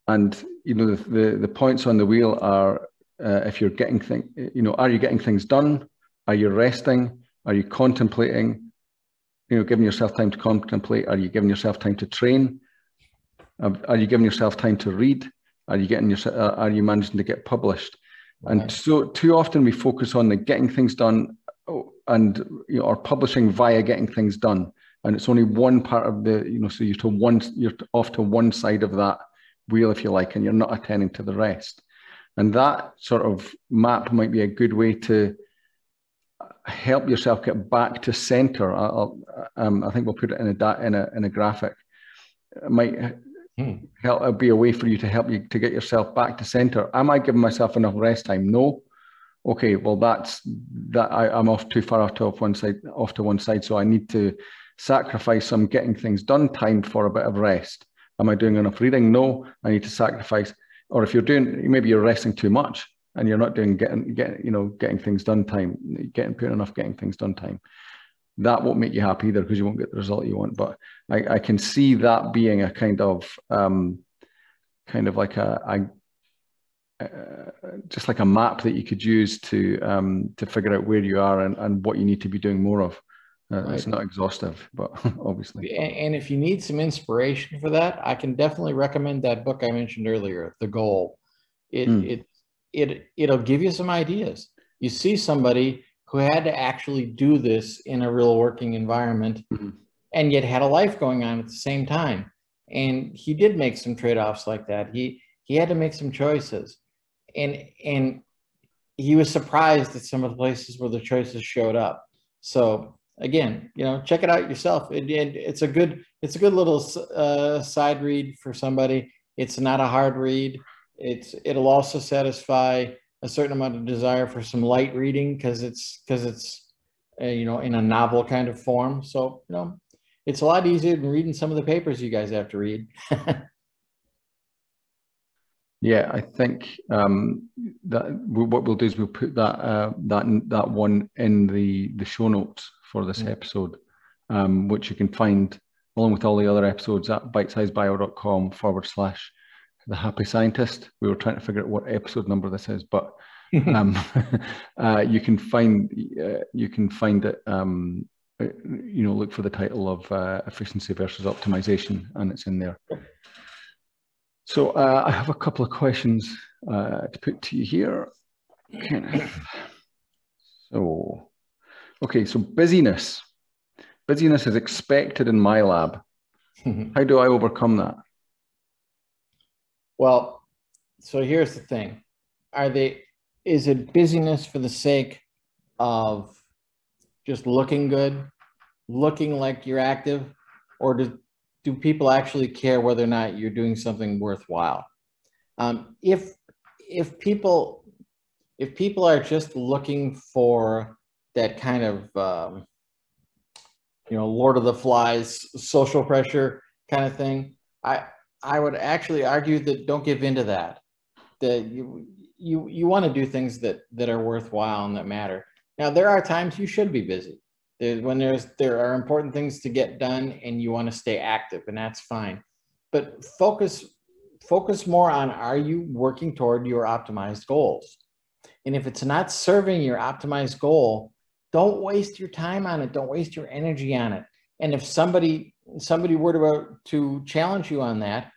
and you know the, the, the points on the wheel are uh, if you're getting things, you know, are you getting things done? Are you resting? Are you contemplating? You know, giving yourself time to contemplate. Are you giving yourself time to train? Are you giving yourself time to read? Are you getting your? Uh, are you managing to get published? Right. And so too often we focus on the getting things done oh, and you know, or publishing via getting things done, and it's only one part of the you know. So you're to one, you're off to one side of that wheel, if you like, and you're not attending to the rest. And that sort of map might be a good way to help yourself get back to center. I'll, um, I think we'll put it in a in a in a graphic. It might Hmm. Help, it'll be a way for you to help you to get yourself back to center. Am I giving myself enough rest time? No. Okay, well that's that I, am off too far off to off one side, off to one side. So I need to sacrifice some getting things done time for a bit of rest. Am I doing enough reading? No. I need to sacrifice. Or if you're doing, maybe you're resting too much and you're not doing getting get you know getting things done time, getting putting enough getting things done time that won't make you happy either because you won't get the result you want. But I, I can see that being a kind of um, kind of like a, a uh, just like a map that you could use to um, to figure out where you are and, and what you need to be doing more of. Uh, right. It's not exhaustive, but obviously. And, and, if you need some inspiration for that, I can definitely recommend that book I mentioned earlier, The Goal. It mm. it it it'll give you some ideas. You see somebody who had to actually do this in a real working environment mm-hmm. and yet had a life going on at the same time. And he did make some trade-offs like that. He he had to make some choices. And and he was surprised at some of the places where the choices showed up. So again, you know, check it out yourself. It, it, it's a good it's a good little uh, side read for somebody. It's not a hard read. It's it'll also satisfy a certain amount of desire for some light reading because it's because it's uh, you know in a novel kind of form. So you know it's a lot easier than reading some of the papers you guys have to read. yeah, I think um, that what we'll do is we'll put that uh, that that one in the the show notes for this mm-hmm. episode, um, which you can find along with all the other episodes at bitesizebio.com forward slash the happy scientist. We were trying to figure out what episode number this is, but um, uh, you can find uh, you can find it. Um, uh, you know, look for the title of uh, efficiency versus optimization, and it's in there. So uh, I have a couple of questions uh, to put to you here. So, okay, so busyness. Busyness is expected in my lab. How do I overcome that? Well, so here's the thing. Are they is it busyness for the sake of just looking good, looking like you're active, or do, do people actually care whether or not you're doing something worthwhile? Um, if if people if people are just looking for that kind of um, you know Lord of the Flies social pressure kind of thing, I I would actually argue that don't give into that. That you you you want to do things that that are worthwhile and that matter. Now there are times you should be busy. There's when there's there are important things to get done and you want to stay active and that's fine. But focus focus more on are you working toward your optimized goals? And if it's not serving your optimized goal, don't waste your time on it. Don't waste your energy on it. And if somebody somebody were to, uh, to challenge you on that,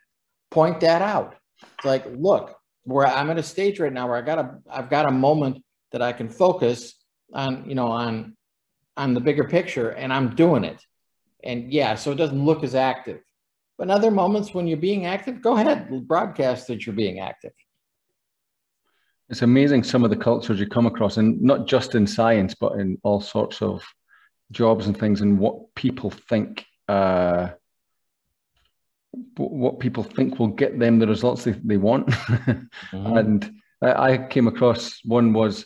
point that out. It's like, look, where I'm at a stage right now where I got a I've got a moment that I can focus on, you know, on on the bigger picture and I'm doing it. And yeah, so it doesn't look as active. But in other moments when you're being active, go ahead, broadcast that you're being active. It's amazing some of the cultures you come across, and not just in science, but in all sorts of jobs and things, and what people think uh, what people think will get them the results they, they want. mm-hmm. And I, I, came across one was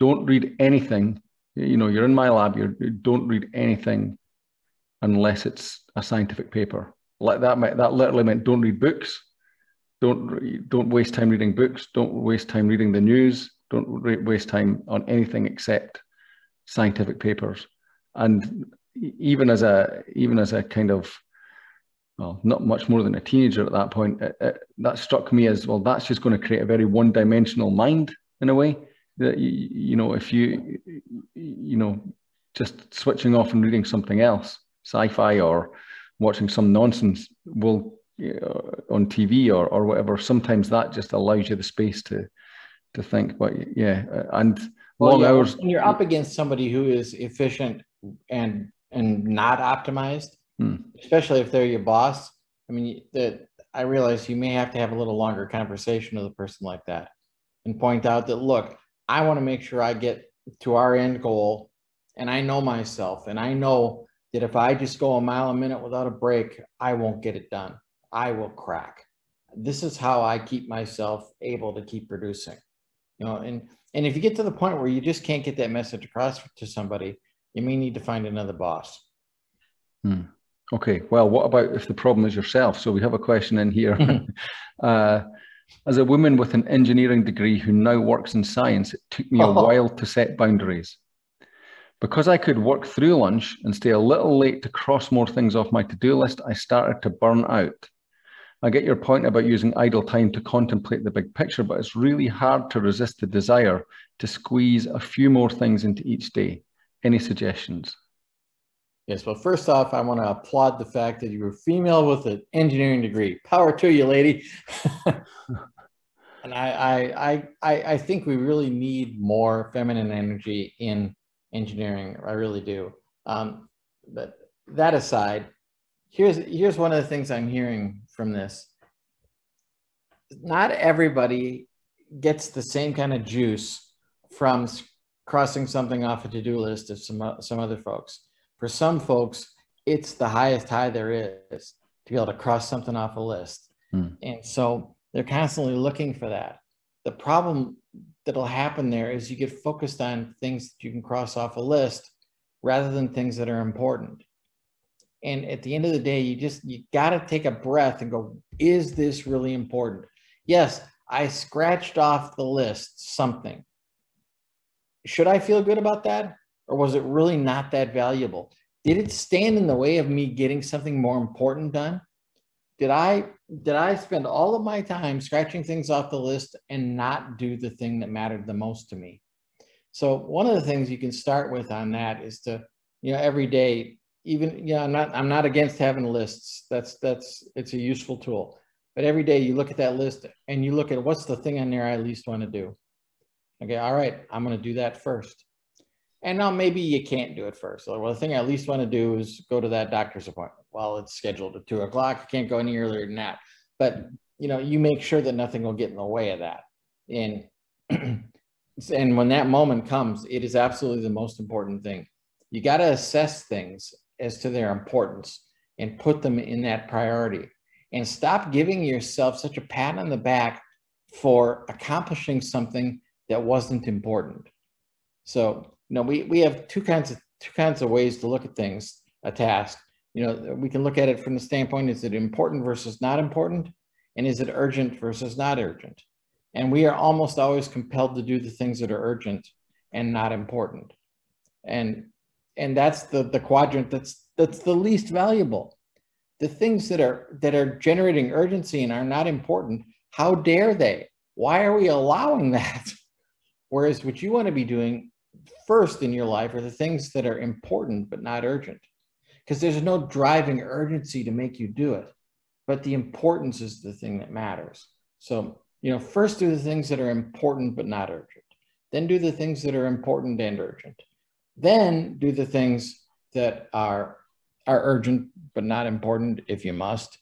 don't read anything. You know, you're in my lab, you don't read anything unless it's a scientific paper. Like that, that literally meant don't read books. Don't don't waste time reading books. Don't waste time reading the news. Don't waste time on anything except scientific papers. And even as a even as a kind of well, not much more than a teenager at that point, it, it, that struck me as well. That's just going to create a very one-dimensional mind in a way. That you, you know, if you you know, just switching off and reading something else, sci-fi or watching some nonsense, will uh, on TV or or whatever. Sometimes that just allows you the space to to think. But yeah, and well, long yeah, hours. When you're up against somebody who is efficient and and not optimized, hmm. especially if they're your boss. I mean, that I realize you may have to have a little longer conversation with a person like that and point out that look, I want to make sure I get to our end goal, and I know myself, and I know that if I just go a mile a minute without a break, I won't get it done. I will crack. This is how I keep myself able to keep producing. You know, and and if you get to the point where you just can't get that message across to somebody, you may need to find another boss. Hmm. Okay. Well, what about if the problem is yourself? So we have a question in here. uh, as a woman with an engineering degree who now works in science, it took me a oh. while to set boundaries. Because I could work through lunch and stay a little late to cross more things off my to do list, I started to burn out. I get your point about using idle time to contemplate the big picture, but it's really hard to resist the desire to squeeze a few more things into each day. Any suggestions? Yes, well, first off, I want to applaud the fact that you're a female with an engineering degree. Power to you, lady. and I, I, I, I think we really need more feminine energy in engineering. I really do. Um, but that aside, here's here's one of the things I'm hearing from this. Not everybody gets the same kind of juice from crossing something off a to-do list of some some other folks. For some folks, it's the highest high there is to be able to cross something off a list. Hmm. And so they're constantly looking for that. The problem that'll happen there is you get focused on things that you can cross off a list rather than things that are important. And at the end of the day, you just you got to take a breath and go, is this really important? Yes, I scratched off the list something should I feel good about that? Or was it really not that valuable? did it stand in the way of me getting something more important done? Did I did I spend all of my time scratching things off the list and not do the thing that mattered the most to me? So one of the things you can start with on that is to, you know, every day, even you know, I'm not I'm not against having lists. That's that's it's a useful tool. But every day you look at that list and you look at what's the thing on there I least want to do. Okay, all right, I'm going to do that first. And now maybe you can't do it first. So, well, the thing I at least want to do is go to that doctor's appointment. Well, it's scheduled at two o'clock. I can't go any earlier than that. But you know, you make sure that nothing will get in the way of that. And and when that moment comes, it is absolutely the most important thing. You got to assess things as to their importance and put them in that priority. And stop giving yourself such a pat on the back for accomplishing something that wasn't important. So you know, we, we have two kinds of two kinds of ways to look at things, a task. You know, we can look at it from the standpoint, is it important versus not important? And is it urgent versus not urgent? And we are almost always compelled to do the things that are urgent and not important. And and that's the, the quadrant that's that's the least valuable. The things that are that are generating urgency and are not important, how dare they? Why are we allowing that? Whereas what you want to be doing first in your life are the things that are important but not urgent. Because there's no driving urgency to make you do it, but the importance is the thing that matters. So, you know, first do the things that are important but not urgent. Then do the things that are important and urgent. Then do the things that are are urgent but not important if you must.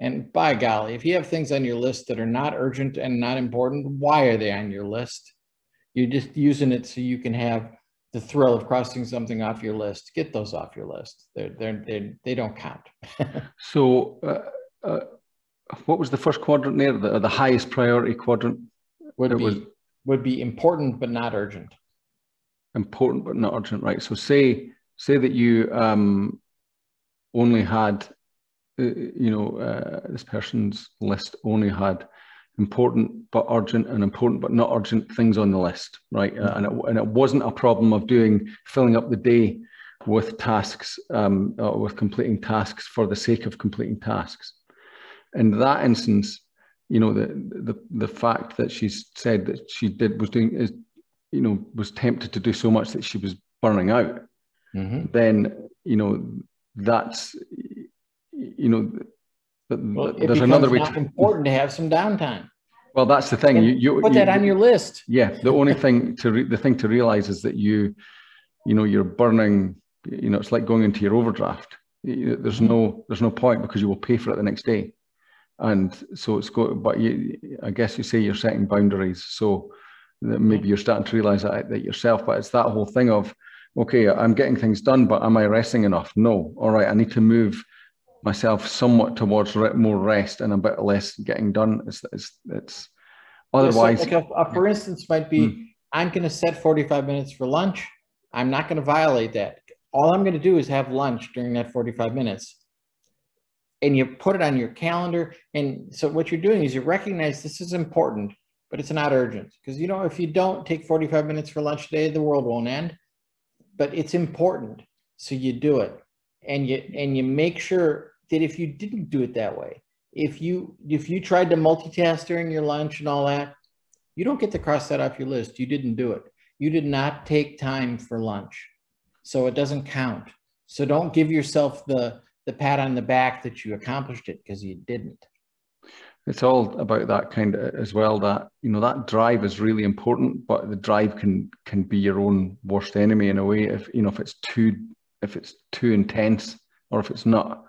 And by golly, if you have things on your list that are not urgent and not important, why are they on your list? You're just using it so you can have the thrill of crossing something off your list. Get those off your list. They're, they're, they're, they don't count. so, uh, uh, what was the first quadrant there? The, the highest priority quadrant? Would be, was, would be important but not urgent. Important but not urgent, right? So, say say that you um, only had, uh, you know, uh, this person's list only had important but urgent and important but not urgent things on the list, right? Mm-hmm. and, it, and it wasn't a problem of doing filling up the day with tasks, um, uh, with completing tasks for the sake of completing tasks. In that instance, you know, the the the fact that she's said that she did was doing is, you know, was tempted to do so much that she was burning out. Mm-hmm. Then you know that's you know well, there's another way. It's important to have some downtime. Well, that's the thing. You, you put you, that on your list. Yeah, the only thing to re- the thing to realize is that you, you know, you're burning. You know, it's like going into your overdraft. There's no there's no point because you will pay for it the next day, and so it's go. But you, I guess you say you're setting boundaries. So that maybe you're starting to realize that, that yourself. But it's that whole thing of, okay, I'm getting things done, but am I resting enough? No. All right, I need to move myself somewhat towards more rest and a bit less getting done. It's it's, it's otherwise. like a, a, for instance, might be mm. I'm going to set 45 minutes for lunch. I'm not going to violate that. All I'm going to do is have lunch during that 45 minutes. And you put it on your calendar. And so what you're doing is you recognize this is important, but it's not urgent. Because, you know, if you don't take 45 minutes for lunch today, the world won't end. But it's important. So you do it. And you and you make sure that if you didn't do it that way, if you if you tried to multitask during your lunch and all that, you don't get to cross that off your list. You didn't do it. You did not take time for lunch. So it doesn't count. So don't give yourself the the pat on the back that you accomplished it because you didn't. It's all about that kind of as well. That you know that drive is really important, but the drive can can be your own worst enemy in a way. If you know if it's too if it's too intense or if it's not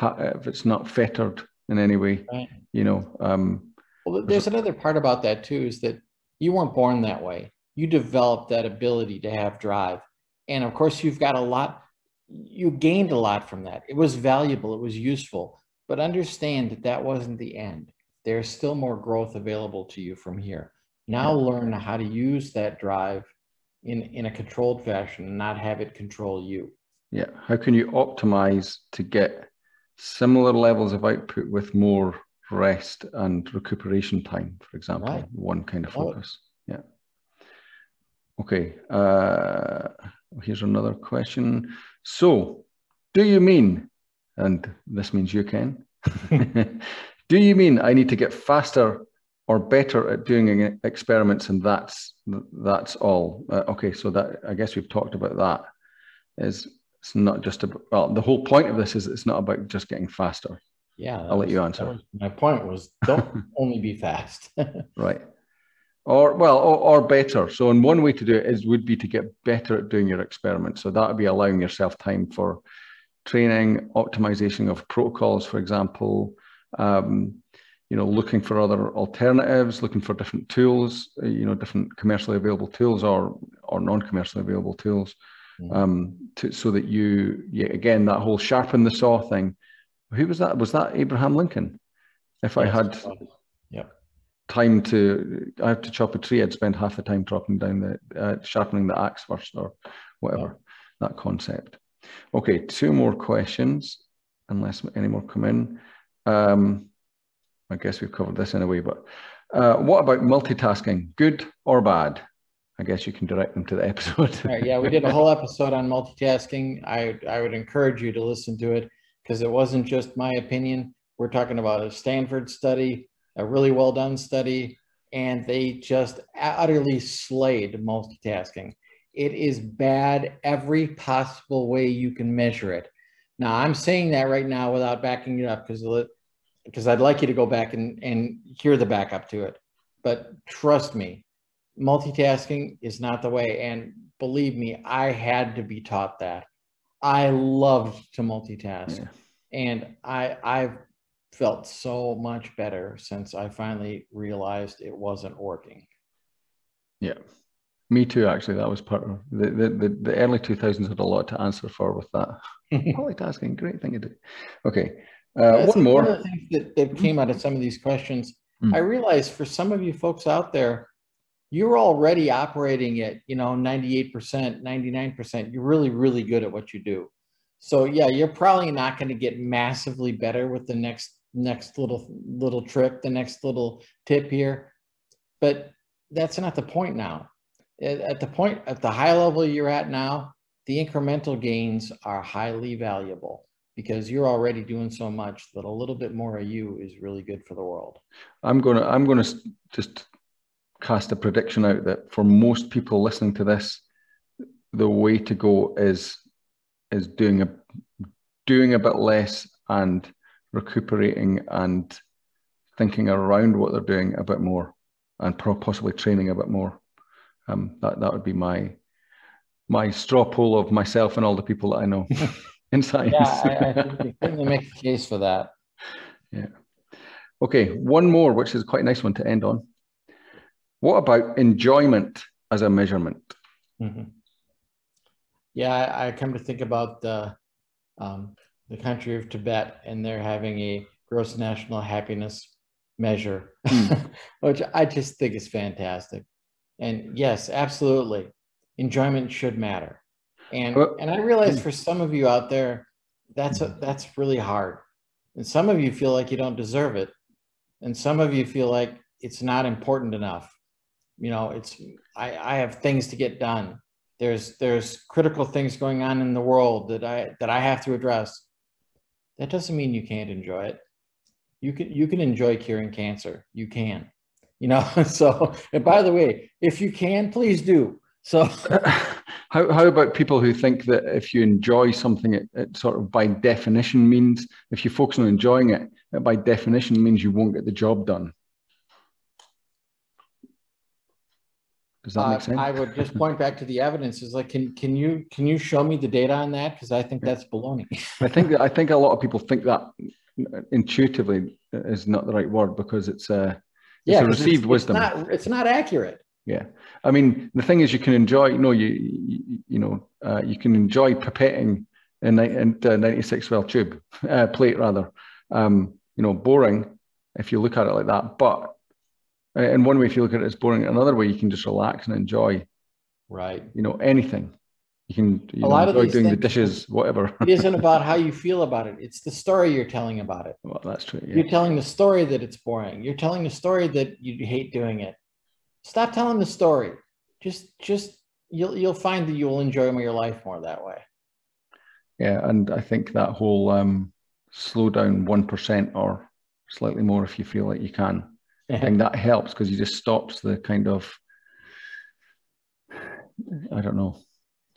if it's not fettered in any way, right. you know. Um, well, there's another part about that too, is that you weren't born that way. You developed that ability to have drive. And of course, you've got a lot, you gained a lot from that. It was valuable, it was useful. But understand that that wasn't the end. There's still more growth available to you from here. Now learn how to use that drive in, in a controlled fashion and not have it control you. Yeah. How can you optimize to get similar levels of output with more rest and recuperation time, for example, right. one kind of focus. Yeah. Okay. Uh, here's another question. So, Do you mean, and this means you can, do you mean I need to get faster or better at doing experiments and that's that's all? Uh, okay, so that I guess we've talked about that. Is it's not just about well, the whole point of this is it's not about just getting faster. Yeah, I'll let you answer. my point was don't only be fast. right or well or, or, better so and one way to do it is would be to get better at doing your experiments so that would be allowing yourself time for training optimization of protocols for example um, you know looking for other alternatives looking for different tools uh, you know different commercially available tools or or non-commercially available tools. Um, to, so that you yeah, again that whole sharpen the saw thing who was that was that abraham lincoln if i had yeah time to I have to chop a tree, I'd spend half the time chopping down the uh, sharpening the axe first or whatever yeah. that concept. Okay, two more questions, unless any more come in. Um, I guess we've covered this in a way, but uh, what about multitasking? Good or bad? I guess you can direct them to the episode. right, yeah, we did a whole episode on multitasking. I I would encourage you to listen to it because it wasn't just my opinion. We're talking about a Stanford study a really well done study, and they just utterly slayed multitasking. It is bad every possible way you can measure it. Now, I'm saying that right now without backing it up because because I'd like you to go back and, and hear the backup to it. But trust me, multitasking is not the way. And believe me, I had to be taught that. I loved to multitask. Yeah. And I I've felt so much better since I finally realized it wasn't working. Yeah, me too. Actually, that was part of the the, the, the early two thousands had a lot to answer for with that. Multitasking, great thing to do. Okay, uh, one more. One of the things that, that came out of some of these questions, mm. I realized for some of you folks out there, you're already operating at you know 98%, 99%. You're really, really good at what you do. So yeah, you're probably not going to get massively better with the next next little little trip, the next little tip here. But that's not the point now. At the point, at the high level you're at now, the incremental gains are highly valuable because you're already doing so much that a little bit more of you is really good for the world. I'm gonna I'm gonna just cast a prediction out that for most people listening to this, the way to go is is doing a doing a bit less and recuperating and thinking around what they're doing a bit more and possibly training a bit more. Um, that that would be my my straw poll of myself and all the people that I know in science. Yeah, I, I think you make a case for that. Yeah. Okay, one more, which is quite a nice one to end on. What about enjoyment as a measurement? Mm-hmm. Yeah, I, I, come to think about the um, the country of Tibet, and they're having a gross national happiness measure, hmm. which I just think is fantastic. And yes, absolutely, enjoyment should matter. And and I realize for some of you out there, that's a, that's really hard. And some of you feel like you don't deserve it, and some of you feel like it's not important enough. You know, it's I, I have things to get done. There's there's critical things going on in the world that I that I have to address that doesn't mean you can't enjoy it. You can you can enjoy curing cancer. You can. You know, so and by the way, if you can, please do. So how, how about people who think that if you enjoy something, it, it sort of by definition means if you focus on enjoying it, it by definition means you won't get the job done. Does that uh, make sense? I would just point back to the evidence. Is like, can can you can you show me the data on that? Because I think that's baloney. I think I think a lot of people think that intuitively is not the right word because it's a it's yeah, a received it's, wisdom. It's not, it's not accurate. Yeah, I mean the thing is, you can enjoy. You know, you you, you know, uh, you can enjoy pipetting in, in uh, 96 well tube uh, plate rather. Um, you know, boring if you look at it like that, but in one way, if you look at it, it's boring. Another way, you can just relax and enjoy. Right. You know, anything. You can you a know, lot enjoy of doing the dishes, whatever. it isn't about how you feel about it. It's the story you're telling about it. Well, that's true. Yeah. You're telling the story that it's boring. You're telling the story that you hate doing it. Stop telling the story. Just, just you'll you'll find that you will enjoy your life more that way. yeah, and I think that whole um, slow down one percent or slightly more if you feel like you can. I think that helps because you just stops the kind of I don't know.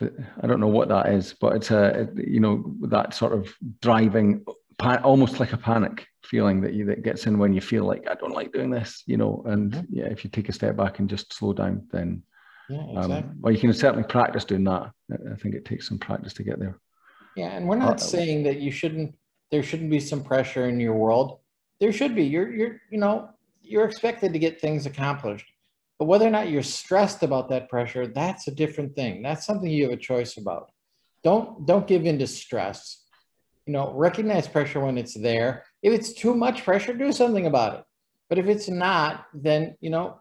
I don't know what that is, but it's a you know that sort of driving, almost like a panic feeling that you that gets in when you feel like I don't like doing this, you know. And mm-hmm. yeah, if you take a step back and just slow down, then yeah, um, exactly. um, well, you can certainly practice doing that. I think it takes some practice to get there. Yeah, and we're not uh, saying that you shouldn't. There shouldn't be some pressure in your world. There should be. You're you're you know you're expected to get things accomplished but whether or not you're stressed about that pressure, that's a different thing. That's something you have a choice about. Don't don't give in to stress. You know, recognize pressure when it's there. If it's too much pressure, do something about it. But if it's not, then you know,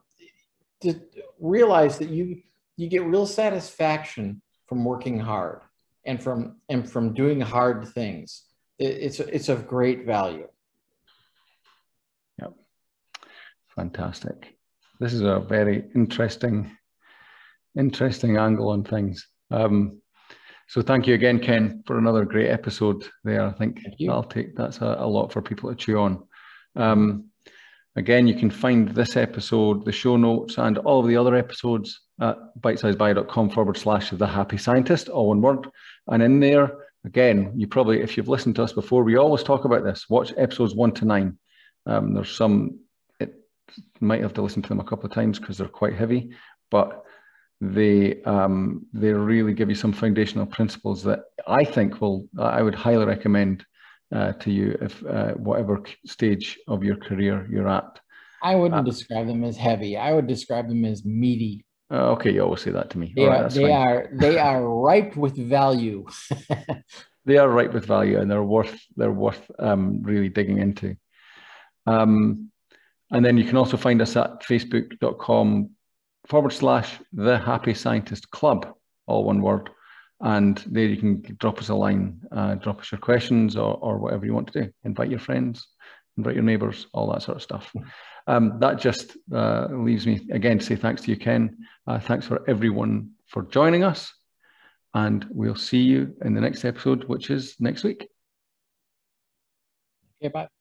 to realize that you you get real satisfaction from working hard and from and from doing hard things. It's it's of great value. Yep. Fantastic this is a very interesting, interesting angle on things. Um, so thank you again, Ken, for another great episode there. I think I'll take that's a, a, lot for people to chew on. Um, again, you can find this episode, the show notes, and all of the other episodes at bitesizebio.com forward slash the happy scientist, all one word. And in there, again, you probably, if you've listened to us before, we always talk about this. Watch episodes one to nine. Um, there's some might have to listen to them a couple of times because they're quite heavy, but they um, they really give you some foundational principles that I think will I would highly recommend uh, to you if uh, whatever stage of your career you're at. I wouldn't uh, describe them as heavy. I would describe them as meaty. Uh, okay, you always say that to me. They, are, they are they are ripe with value. they are ripe with value, and they're worth they're worth um, really digging into. Um, and then you can also find us at facebook.com forward slash the happy scientist club, all one word. And there you can drop us a line, uh, drop us your questions or, or whatever you want to do. Invite your friends, invite your neighbors, all that sort of stuff. Um, that just uh, leaves me again to say thanks to you, Ken. Uh, thanks for everyone for joining us. And we'll see you in the next episode, which is next week. Okay, bye.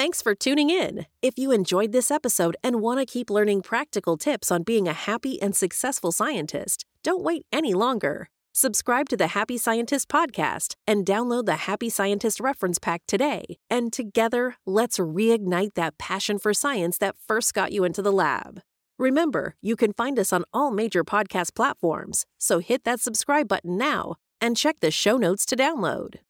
Thanks for tuning in. If you enjoyed this episode and want to keep learning practical tips on being a happy and successful scientist, don't wait any longer. Subscribe to the Happy Scientist podcast and download the Happy Scientist reference pack today. And together, let's reignite that passion for science that first got you into the lab. Remember, you can find us on all major podcast platforms, so hit that subscribe button now and check the show notes to download.